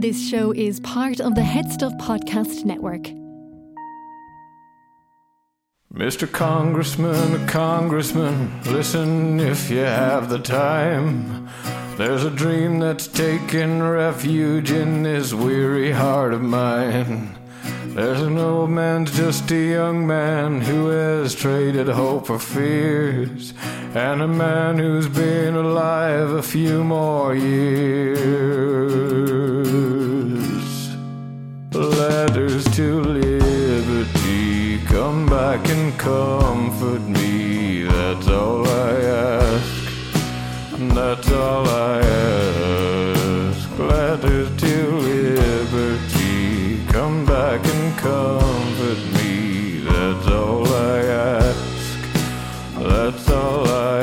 This show is part of the Headstuff Podcast Network. Mr. Congressman, Congressman, listen if you have the time. There's a dream that's taken refuge in this weary heart of mine. There's an old man, just a young man who has traded hope for fears, and a man who's been alive a few more years. Letters to liberty, come back and comfort me. That's all I ask. and That's all I That's all I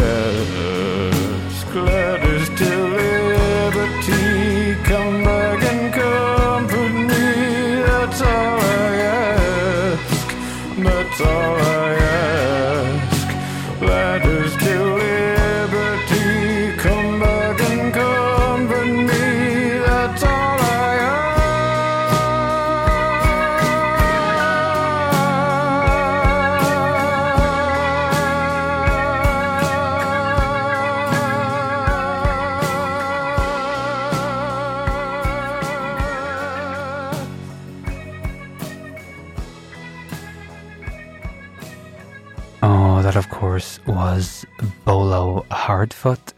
Hardfoot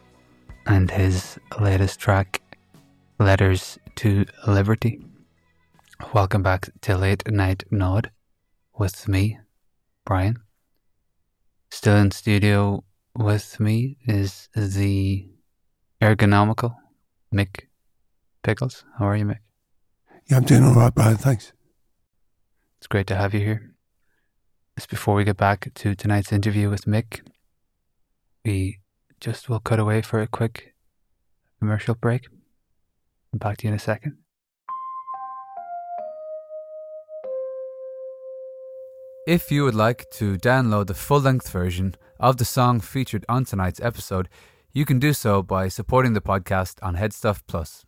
and his latest track, Letters to Liberty. Welcome back to Late Night Nod with me, Brian. Still in studio with me is the ergonomical Mick Pickles. How are you, Mick? Yeah, I'm doing all right, Brian. Thanks. It's great to have you here. Just before we get back to tonight's interview with Mick, we just will cut away for a quick commercial break. Back to you in a second. If you would like to download the full length version of the song featured on tonight's episode, you can do so by supporting the podcast on Headstuff Plus.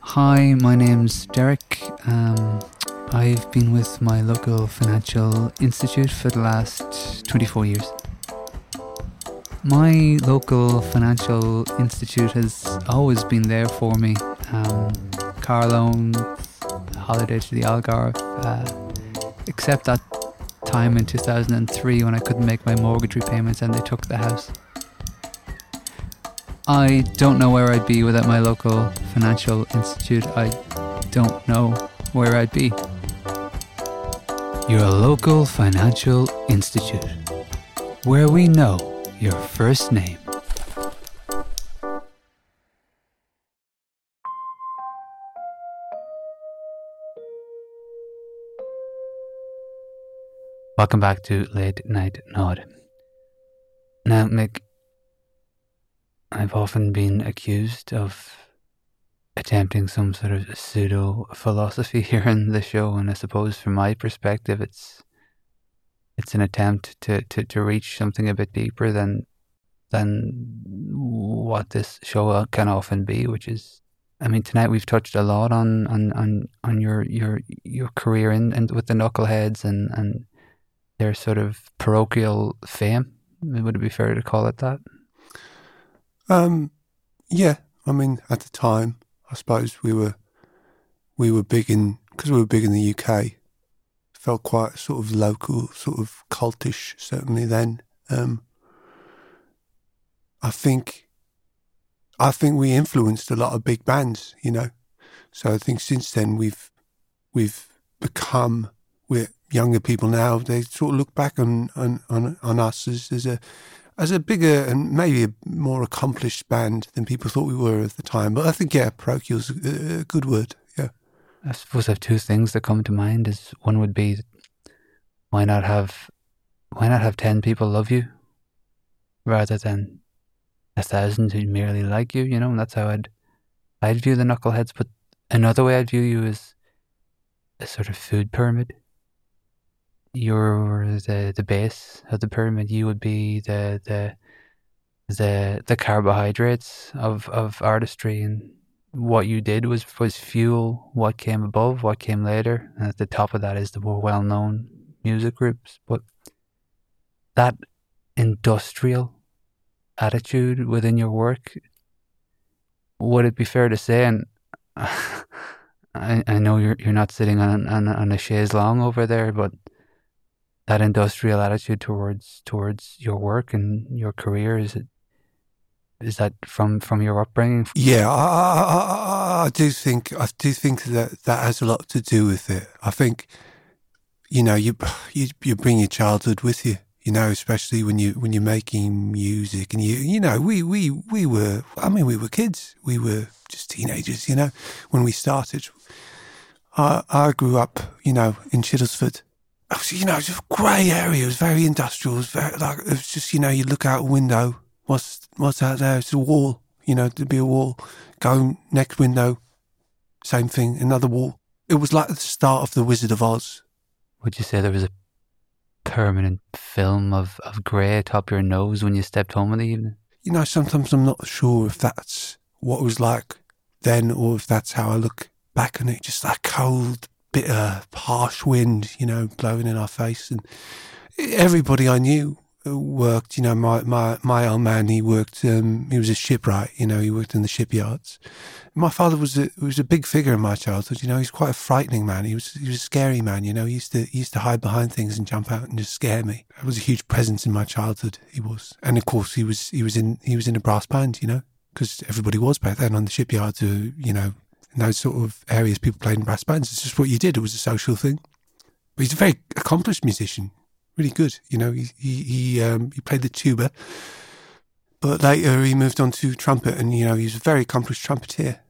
Hi, my name's Derek. Um, I've been with my local financial institute for the last 24 years. My local financial institute has always been there for me. Um, car loans, holiday to the Algarve, uh, except that time in 2003 when I couldn't make my mortgage repayments and they took the house. I don't know where I'd be without my local financial institute. I don't know where I'd be. Your local financial institute, where we know your first name. Welcome back to Late Night Nod. Now, Mick, I've often been accused of attempting some sort of pseudo philosophy here in the show, and I suppose from my perspective, it's it's an attempt to, to, to reach something a bit deeper than than what this show can often be, which is, I mean, tonight we've touched a lot on on, on, on your your your career and and with the knuckleheads and and their sort of parochial fame. Would it be fair to call it that? Um, yeah, I mean, at the time, I suppose we were we were big in because we were big in the UK. Felt quite sort of local, sort of cultish, certainly then. Um, I think, I think we influenced a lot of big bands, you know. So I think since then we've we've become we're younger people now. They sort of look back on on on, on us as, as a as a bigger and maybe a more accomplished band than people thought we were at the time. But I think, yeah, parochial is a good word. Yeah. I suppose I have two things that come to mind. Is one would be, why not have, why not have ten people love you, rather than a thousand who merely like you. You know, and that's how I'd, I'd view the knuckleheads. But another way I'd view you is a sort of food pyramid. You're the the base of the pyramid. You would be the the the the carbohydrates of, of artistry and what you did was was fuel what came above, what came later. And at the top of that is the more well known music groups. But that industrial attitude within your work, would it be fair to say, and I, I know you're you're not sitting on, on on a chaise longue over there, but that industrial attitude towards towards your work and your career is it is that from from your upbringing? Yeah, I, I, I, do think I do think that that has a lot to do with it. I think you know you you you bring your childhood with you. You know, especially when you when you're making music and you you know we we we were I mean we were kids we were just teenagers you know when we started. I I grew up you know in Chiddlesford. Oh, was, you know, it was a grey area. It was very industrial. It was very like it was just you know you look out a window What's what's out there? It's a wall. You know, there'd be a wall. Go next window, same thing, another wall. It was like the start of the Wizard of Oz. Would you say there was a permanent film of, of grey atop your nose when you stepped home in the evening? You know, sometimes I'm not sure if that's what it was like then or if that's how I look back on it. Just that cold, bitter, harsh wind, you know, blowing in our face. And everybody I knew worked, you know, my, my, my old man, he worked, um, he was a shipwright, you know, he worked in the shipyards. My father was a, was a big figure in my childhood, you know, he's quite a frightening man. He was, he was a scary man, you know, he used to, he used to hide behind things and jump out and just scare me. It was a huge presence in my childhood, he was. And of course, he was, he was in, he was in a brass band, you know, because everybody was back then on the shipyards, uh, you know, those sort of areas, people played in brass bands. It's just what you did. It was a social thing. But he's a very accomplished musician really good. You know, he he he, um, he played the tuba, but later he moved on to trumpet, and you know he's a very accomplished trumpeter.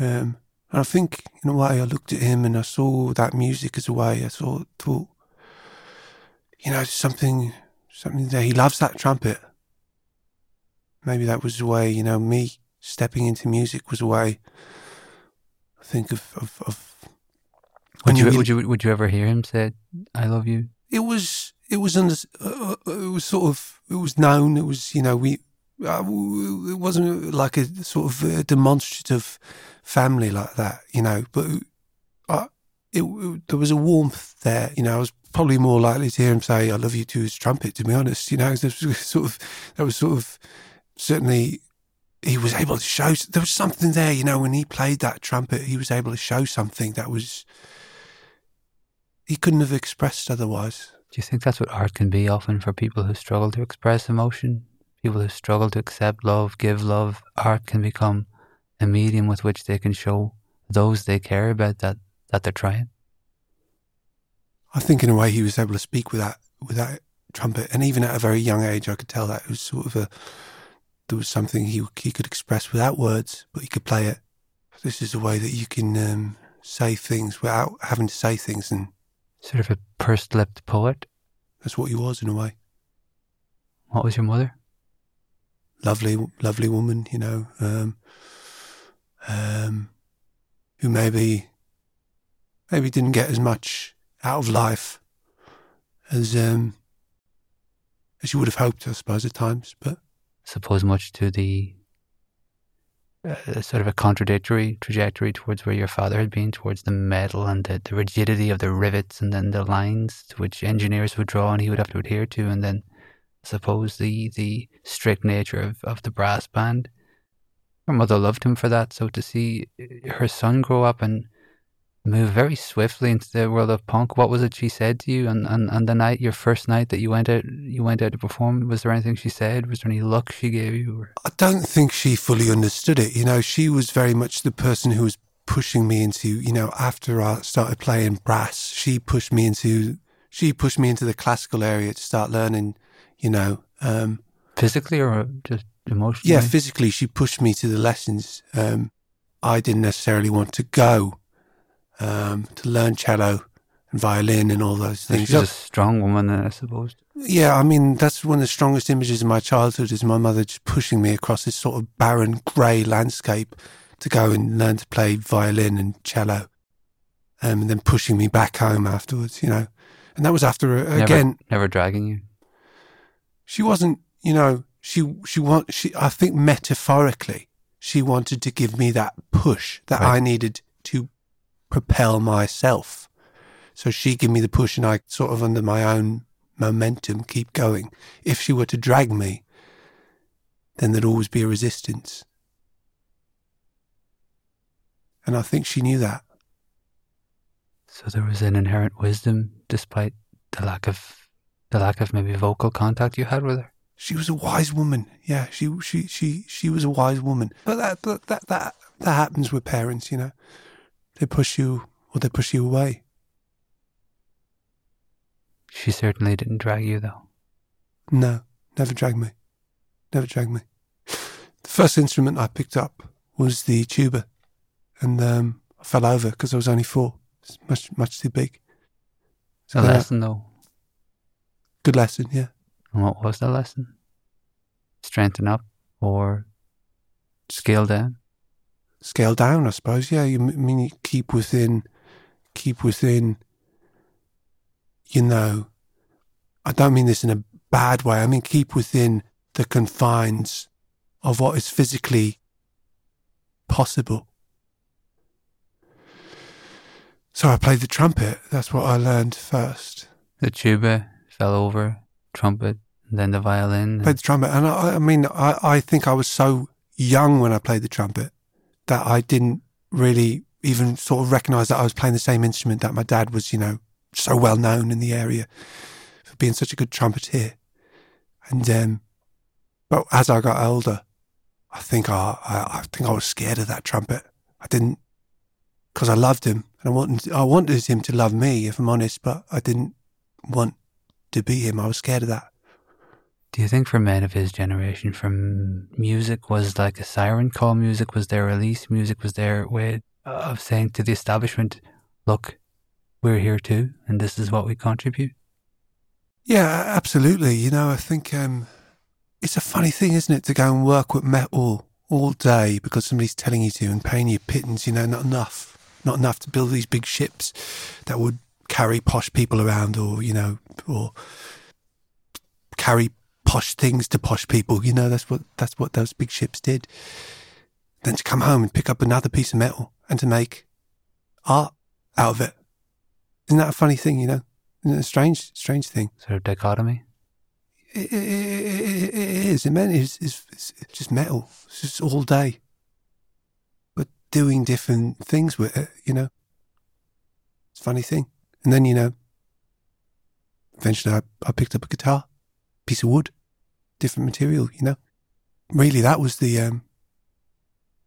Um, and I think in a way I looked at him and I saw that music as a way. I saw thought, you know, something something there. He loves that trumpet. Maybe that was the way. You know, me stepping into music was a way. I think of of. of would you, would you would you ever hear him say "I love you"? It was it was under, uh, uh, it was sort of it was known. It was you know we uh, it wasn't like a sort of a demonstrative family like that, you know. But uh, it, it, there was a warmth there, you know. I was probably more likely to hear him say "I love you" to his trumpet. To be honest, you know, sort of that was sort of certainly he was able to show there was something there, you know, when he played that trumpet, he was able to show something that was he couldn't have expressed otherwise. Do you think that's what art can be often for people who struggle to express emotion? People who struggle to accept love, give love, art can become a medium with which they can show those they care about that, that they're trying. I think in a way he was able to speak with that with that trumpet, and even at a very young age, I could tell that it was sort of a there was something he he could express without words, but he could play it. This is a way that you can um, say things without having to say things, and Sort of a pursed lipped poet? That's what he was in a way. What was your mother? Lovely, lovely woman, you know, um, um, who maybe, maybe didn't get as much out of life as, um, as you would have hoped, I suppose, at times, but. Suppose much to the a sort of a contradictory trajectory towards where your father had been, towards the metal and the, the rigidity of the rivets and then the lines to which engineers would draw and he would have to adhere to, and then suppose the the strict nature of, of the brass band. Her mother loved him for that, so to see uh, her son grow up and move very swiftly into the world of punk. What was it she said to you on, on, on the night, your first night that you went out you went out to perform? Was there anything she said? Was there any look she gave you? Or? I don't think she fully understood it. You know, she was very much the person who was pushing me into, you know, after I started playing brass, she pushed me into she pushed me into the classical area to start learning, you know. Um, physically or just emotionally? Yeah, physically she pushed me to the lessons. Um, I didn't necessarily want to go um, to learn cello and violin and all those things. She's a strong woman, I suppose. Yeah, I mean that's one of the strongest images of my childhood is my mother just pushing me across this sort of barren grey landscape to go and learn to play violin and cello, um, and then pushing me back home afterwards. You know, and that was after uh, never, again never dragging you. She wasn't, you know, she she want she I think metaphorically she wanted to give me that push that Right. I needed to propel myself. So she gave me the push, and I sort of under my own momentum keep going. If she were to drag me, then there'd always be a resistance. And I think she knew that. So there was an inherent wisdom, despite the lack of the lack of maybe vocal contact you had with her. She was a wise woman. Yeah, she she she she was a wise woman. But that that that that, that happens with parents, you know. They push you or they push you away. She certainly didn't drag you, though. No, never dragged me. Never dragged me. The first instrument I picked up was the tuba, and um, I fell over because I was only four. It's much much too big. The then I- lesson, though. good lesson, yeah. And what was the lesson? Strengthen up or scale down? Scale down, I suppose. Yeah, you mean you keep within, keep within. You know, I don't mean this in a bad way. I mean keep within the confines of what is physically possible. So I played the trumpet. That's what I learned first. The tuba fell over, trumpet, then the violin. played the trumpet, and I, I mean, I, I think I was so young when I played the trumpet that I didn't really even sort of recognise that I was playing the same instrument that my dad was, you know, so well known in the area for being such a good trumpeter. And um, but as I got older, I think I, I, I think I was scared of that trumpet. I didn't because I loved him and I wanted I wanted him to love me, if I'm honest, but I didn't want to be him. I was scared of that. Do you think for men of his generation, from music was like a siren call? Music was their release. Music was their way of saying to the establishment, "Look, we're here too, and this is what we contribute." Yeah, absolutely. You know, I think um, it's a funny thing, isn't it, to go and work with metal all day because somebody's telling you to and paying you pittance. You know, not enough, not enough to build these big ships that would carry posh people around, or you know, or carry posh things to posh people. You know, that's what that's what those big ships did. Then to come home and pick up another piece of metal and to make art out of it. Isn't that a funny thing? You know, Isn't it a strange, strange thing. Sort of dichotomy. It, it, it, it is. It meant it's, it's, it's just metal. It's just all day, but doing different things with it. You know, it's a funny thing. And then you know, eventually I, I picked up a guitar, piece of wood, different material. You know, really that was the um,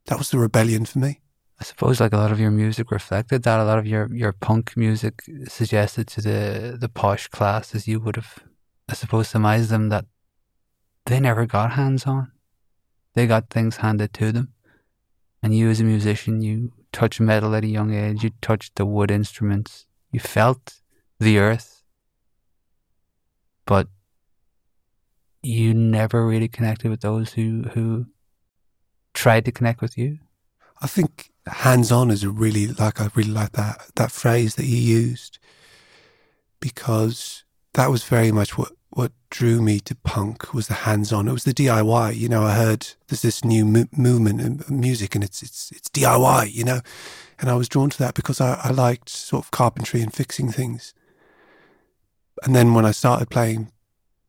that was the rebellion for me. I suppose like a lot of your music reflected that. A lot of your, your punk music suggested to the, the posh class, as you would have, I suppose, surmised them that they never got hands on. They got things handed to them. And you as a musician, you touched metal at a young age, you touched the wood instruments, you felt the earth, but you never really connected with those who, who tried to connect with you. I think hands on is a really like I really like that that phrase that you used because that was very much what what drew me to punk was the hands on. It was the DIY. You know, I heard there's this new mo- movement in music and it's it's it's DIY. You know, and I was drawn to that because I, I liked sort of carpentry and fixing things. And then when I started playing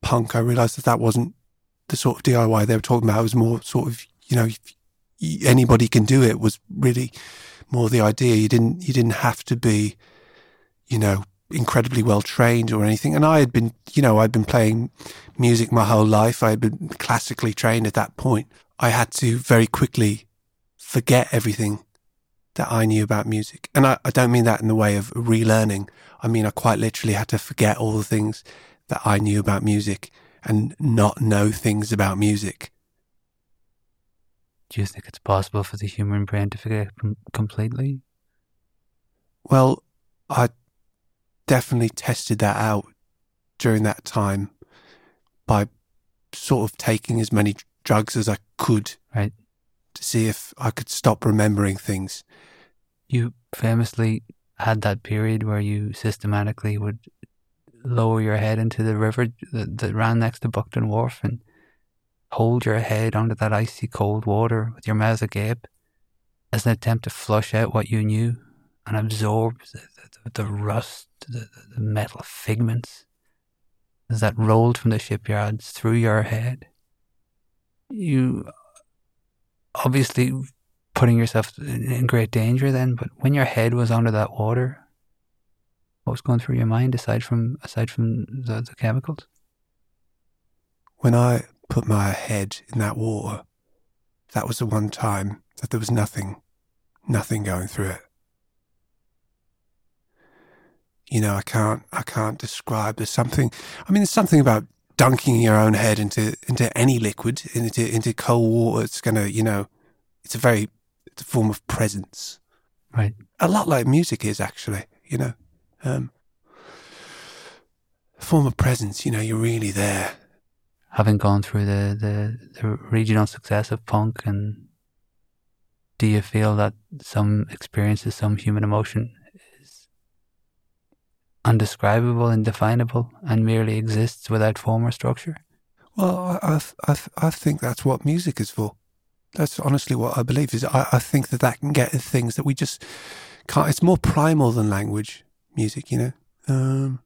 punk, I realized that that wasn't the sort of DIY they were talking about. It was more sort of you know anybody can do it was really more the idea. You didn't you didn't have to be, you know, incredibly well trained or anything. And I had been, you know, I'd been playing music my whole life. I had been classically trained at that point. I had to very quickly forget everything that I knew about music. And I, I don't mean that in the way of relearning. I mean I quite literally had to forget all the things that I knew about music and not know things about music. Do you think it's possible for the human brain to forget completely? Well, I definitely tested that out during that time by sort of taking as many drugs as I could Right. to see if I could stop remembering things. You famously had that period where you systematically would lower your head into the river that, that ran next to Buckton Wharf and hold your head under that icy cold water with your mouth agape as an attempt to flush out what you knew and absorb the, the, the rust, the, the metal figments that rolled from the shipyards through your head. You obviously putting yourself in great danger then, but when your head was under that water, what was going through your mind aside from aside from the, the chemicals? When I put my head in that water, that was the one time that there was nothing, nothing going through it. You know, I can't, I can't describe. There's something. I mean, there's something about dunking your own head into into any liquid, into into cold water. It's gonna, you know, it's a very, it's a form of presence. Right. A lot like music is actually. You know, um, form of presence. You know, you're really there. Having gone through the, the, the regional success of punk and do you feel that some experiences, some human emotion is undescribable, indefinable, and merely exists without form or structure? Well, I, I, I think that's what music is for. That's honestly what I believe. Is I, I think that that can get at things that we just can't. It's more primal than language. Music, you know. Um,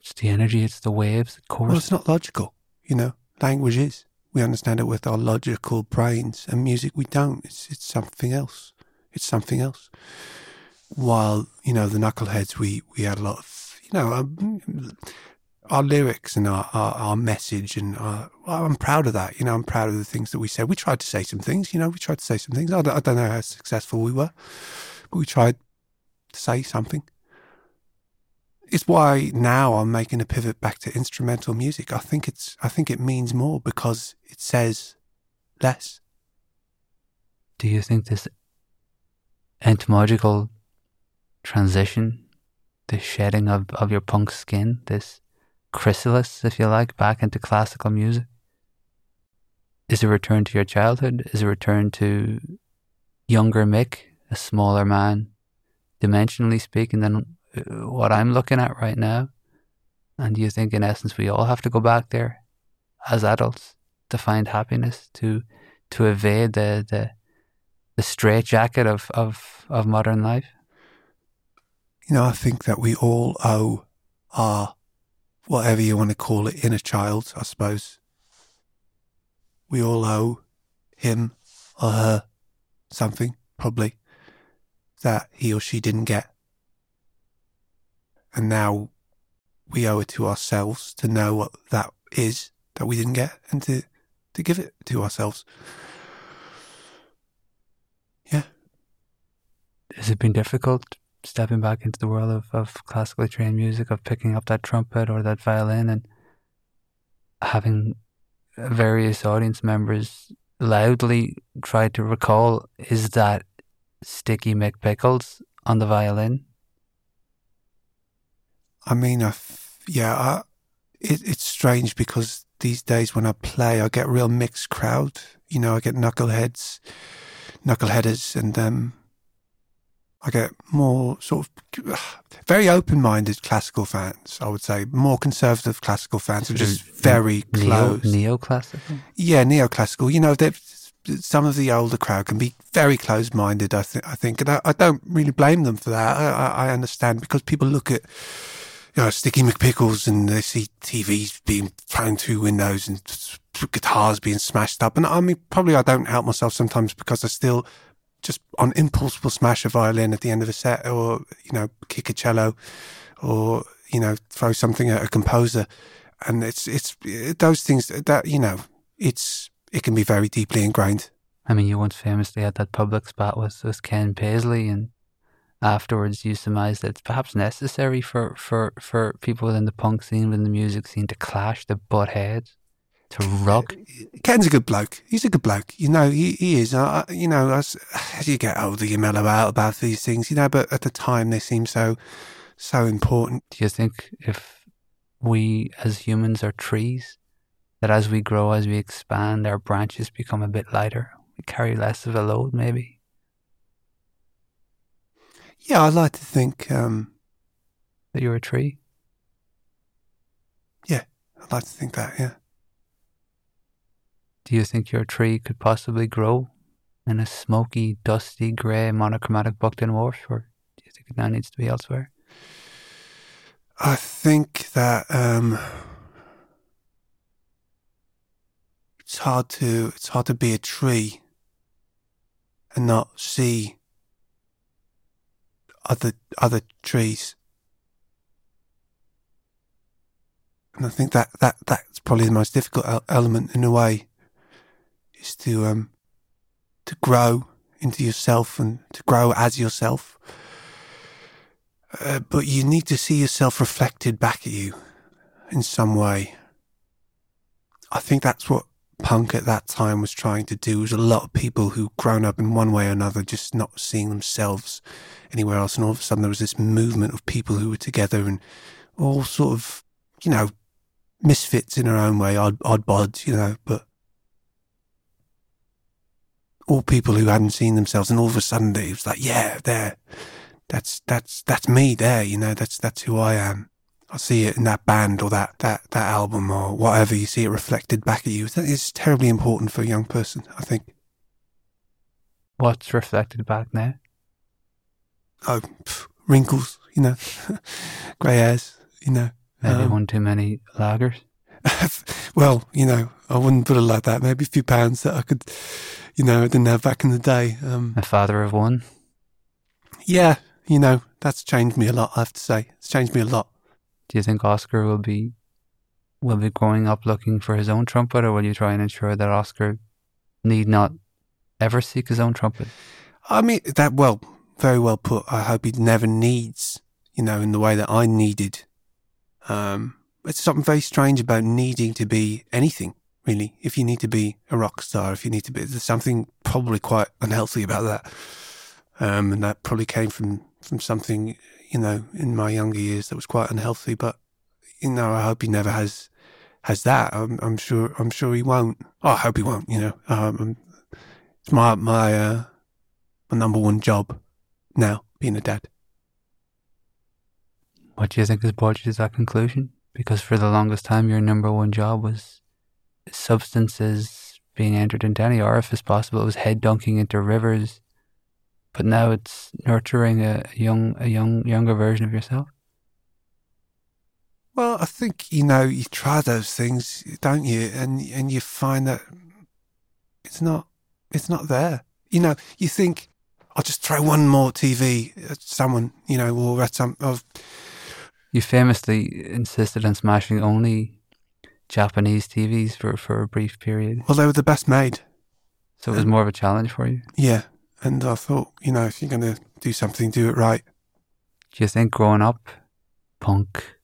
it's the energy. It's the waves. The chorus. Well, it's not logical. You know, language is. We understand it with our logical brains, and music we don't. It's it's something else. It's something else. While you know the knuckleheads, we we had a lot of you know um, our lyrics and our, our, our message, and our, well, I'm proud of that. You know, I'm proud of the things that we said. We tried to say some things. You know, we tried to say some things. I don't, I don't know how successful we were, but we tried to say something it's why now I'm making a pivot back to instrumental music. I think it's I think it means more because it says less. Do you think this entomological transition, the shedding of, of your punk skin, this chrysalis, if you like, back into classical music, is a return to your childhood? Is a return to younger Mick, a smaller man, dimensionally speaking, than what I'm looking at right now? And do you think, in essence, we all have to go back there as adults to find happiness, to to evade the the, the straitjacket of, of, of modern life? You know, I think that we all owe our, whatever you want to call it, inner child, I suppose. We all owe him or her something, probably, that he or she didn't get. And now we owe it to ourselves to know what that is that we didn't get and to, to give it to ourselves. Yeah. Has it been difficult stepping back into the world of, of classically trained music, of picking up that trumpet or that violin and having various audience members loudly try to recall is that Sticky Mick Pickles on the violin? I mean, I f- yeah, I, it, it's strange because these days when I play, I get real mixed crowd. You know, I get knuckleheads, knuckleheaders, and um, I get more sort of very open-minded classical fans. I would say more conservative classical fans are just very neo, close. Neoclassical. Yeah, neoclassical. You know, some of the older crowd can be very closed-minded. I think. I think, and I, I don't really blame them for that. I, I understand because people look at you know, Sticky Mick Pickles and they see TVs being thrown through windows and guitars being smashed up. And I mean, probably I don't help myself sometimes because I still just on impulse will smash a violin at the end of a set or, you know, kick a cello or, you know, throw something at a composer. And it's, it's those things that, you know, it's, it can be very deeply ingrained. I mean, you once famously had that public spot with, with Ken Paisley and afterwards you surmise that it's perhaps necessary for, for, for people within the punk scene, within the music scene to clash, to butt heads, to rock. Ken's a good bloke. He's a good bloke. You know, he, he is. Uh, you know, as, as you get older, you mellow out about these things, you know, but at the time they seem so, so important. Do you think if we as humans are trees, that as we grow, as we expand, our branches become a bit lighter? We carry less of a load, maybe? Yeah, I'd like to think um, that you're a tree. Yeah, I'd like to think that. Yeah. do you think your tree could possibly grow in a smoky, dusty, grey, monochromatic Buckton Wharf, or do you think it now needs to be elsewhere? I think that um, it's hard to it's hard to be a tree and not see other other trees. And I think that, that that's probably the most difficult element in a way is to um to grow into yourself and to grow as yourself. Uh, but you need to see yourself reflected back at you in some way. I think that's what punk at that time was trying to do. Was a lot of people who grown up in one way or another, just not seeing themselves anywhere else, and all of a sudden there was this movement of people who were together and all sort of, you know, misfits in their own way, odd odd bods, you know, but all people who hadn't seen themselves, and all of a sudden it was like, yeah, there, that's that's that's me there, you know, that's that's who I am. I see it in that band or that that that album or whatever. You see it reflected back at you. That is terribly important for a young person, I think. What's reflected back now? Oh, pff, wrinkles, you know, grey hairs, you know. Maybe Um, one too many lagers. well, you know, I wouldn't put it like that. Maybe a few pounds that I could, you know, I didn't have back in the day. Um, A father of one. yeah, you know, that's changed me a lot. I have to say, it's changed me a lot. Do you think Oscar will be will be growing up looking for his own trumpet, or will you try and ensure that Oscar need not ever seek his own trumpet? I mean, that well, very well put. I hope he never needs, you know, in the way that I needed. Um, it's something very strange about needing to be anything, really. If you need to be a rock star, if you need to be, there's something probably quite unhealthy about that. Um, and that probably came from, from something, you know, in my younger years that was quite unhealthy. But, you know, I hope he never has, has that. I'm, I'm sure, I'm sure he won't. Oh, I hope he won't, you know. Um, it's my, my, uh, my number one job now, being a dad. What do you think has brought you to that conclusion? Because for the longest time, your number one job was substances being entered into any orifice possible. It was head dunking into rivers, but now it's nurturing a young, a young, younger version of yourself. Well, I think you know you try those things, don't you? And and you find that it's not it's not there. You know, you think I'll just throw one more TV at uh, someone, you know, or at some of You famously insisted on smashing only Japanese TVs for, for a brief period, well, they were the best made. so it was more of a challenge for you. Yeah, and I thought, you know, if you're going to do something, do it right. Do you think growing up, punk,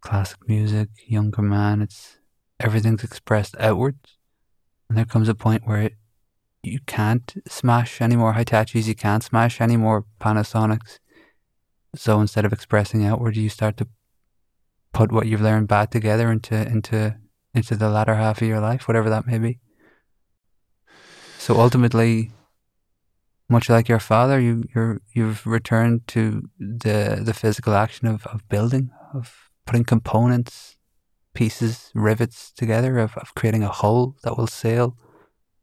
classic music, younger man, it's everything's expressed outwards, and there comes a point where it, you can't smash any more Hitachis, you can't smash any more Panasonics. So instead of expressing outward, you start to put what you've learned back together into into into the latter half of your life, whatever that may be. So ultimately, much like your father, you you're, you've returned to the the physical action of, of building, of putting components, pieces, rivets together, of, of creating a hull that will sail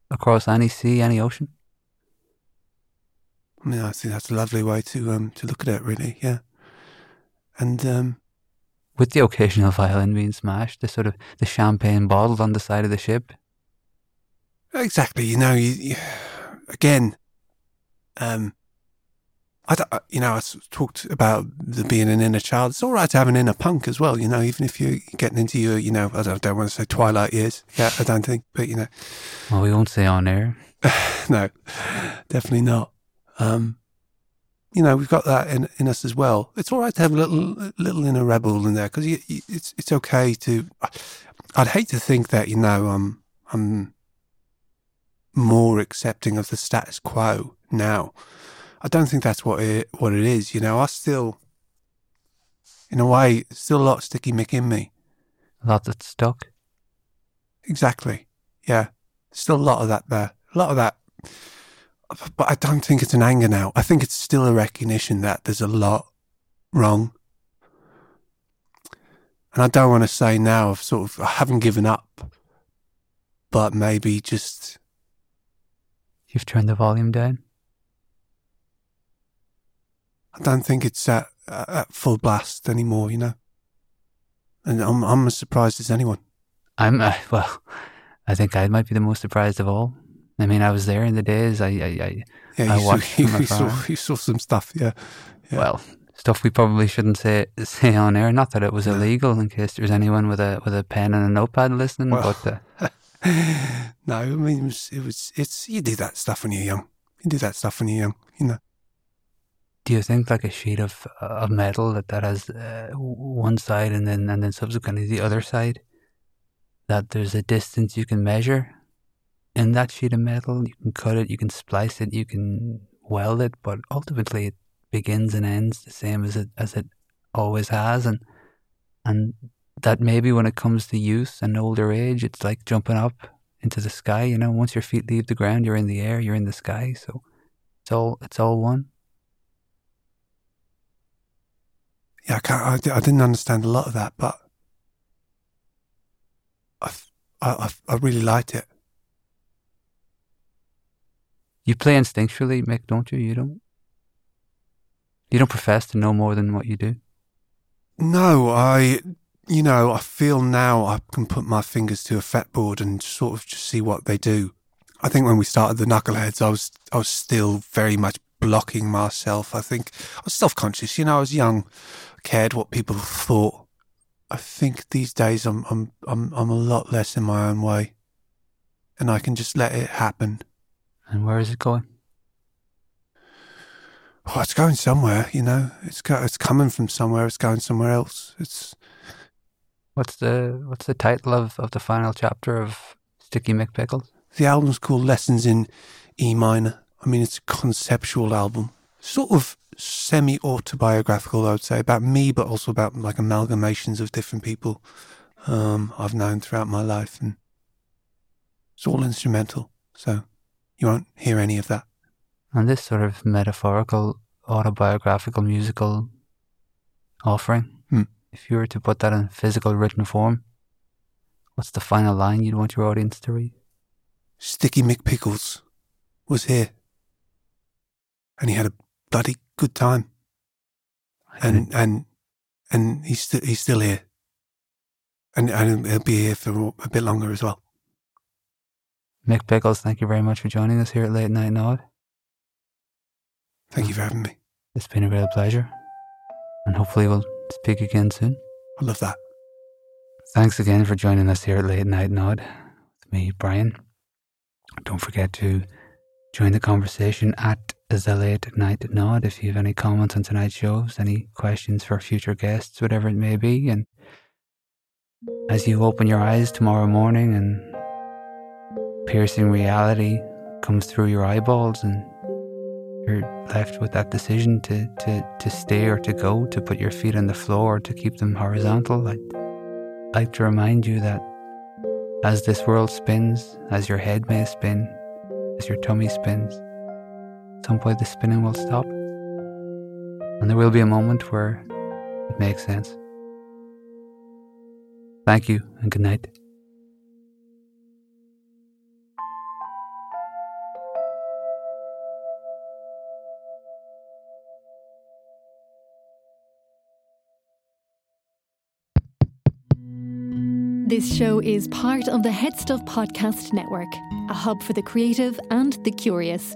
across any sea, any ocean. I mean, I think that's a lovely way to um to look at it, really. Yeah, and um With the occasional violin being smashed, the sort of the champagne bottled on the side of the ship. Exactly. You know, you, you again, um, I, you know, I talked about the being an inner child. It's all right to have an inner punk as well. You know, even if you're getting into your, you know, I don't, I don't want to say twilight years. Yeah, I don't think, but you know, Well, we won't say on air. no, definitely not. Um, you know, we've got that in in us as well. It's all right to have a little little inner rebel in there because it's it's okay to. I'd hate to think that you know I'm I'm more accepting of the status quo now. I don't think that's what it what it is. You know, I still, in a way, still a lot of sticky Mick in me. A lot that's stuck. Exactly. Yeah. Still a lot of that there. A lot of that. But I don't think it's an anger now. I think it's still a recognition that there's a lot wrong. And I don't want to say now I've sort of, I haven't given up. but maybe just You've turned the volume down. I don't think it's at, at full blast anymore, you know. And I'm I'm as surprised as anyone. I'm uh, well. I think I might be the most surprised of all. I mean, I was there in the days. I, I, I Yeah, I you, watched saw, you, saw you saw some stuff. Yeah, Yeah. well, stuff we probably shouldn't say say on air. Not that it was illegal, in case there's anyone with a with a pen and a notepad listening. Well. but uh, no, I mean it was, it was it's you do that stuff when you're young. You do that stuff when you're young, you know. Do you think like a sheet of of metal that that has uh, one side and then and then subsequently the other side, that there's a distance you can measure in that sheet of metal? You can cut it, you can splice it, you can weld it, but ultimately it begins and ends the same as it as it always has, and and that maybe when it comes to youth and older age, it's like jumping up into the sky. You know, once your feet leave the ground, you're in the air, you're in the sky. So it's all it's all one. Yeah, I, can't, I, I didn't understand a lot of that, but I I I, I really liked it. You play instinctually, Mick, don't you? You don't. You don't profess to know more than what you do. No, I, you know, I feel now I can put my fingers to a fretboard and sort of just see what they do. I think when we started the Knuckleheads, I was I was still very much blocking myself. I think I was self conscious. You know, I was young, cared what people thought. I think these days I'm I'm I'm I'm a lot less in my own way, and I can just let it happen. And where is it going? Oh, it's going somewhere. You know, it's go, it's coming from somewhere. It's going somewhere else. It's What's the What's the title of, of the final chapter of Sticky Mick Pickles? The album's called Lessons in E minor. I mean, it's a conceptual album, sort of semi autobiographical, I would say, about me, but also about like amalgamations of different people um, I've known throughout my life. And it's all instrumental. So you won't hear any of that. And this sort of metaphorical, autobiographical, musical offering. Hmm. If you were to put that in physical written form, what's the final line you'd want your audience to read? Sticky Mick Pickles was here. And he had a bloody good time. And and and he's, st- he's still here. And, and he'll be here for a bit longer as well. Mick Pickles, thank you very much for joining us here at Late Night Nod. Thank you for having me. It's been a real pleasure. And hopefully we'll speak again soon. I love that. Thanks again for joining us here at Late Night Nod with me, Brian. Don't forget to join the conversation at the Late Night Nod if you have any comments on tonight's shows, any questions for future guests, whatever it may be. And as you open your eyes tomorrow morning and piercing reality comes through your eyeballs and you're left with that decision to, to, to stay or to go, to put your feet on the floor, to keep them horizontal. I'd like to remind you that as this world spins, as your head may spin, as your tummy spins, some point the spinning will stop. And there will be a moment where it makes sense. Thank you and good night. This show is part of the Headstuff Podcast Network, a hub for the creative and the curious.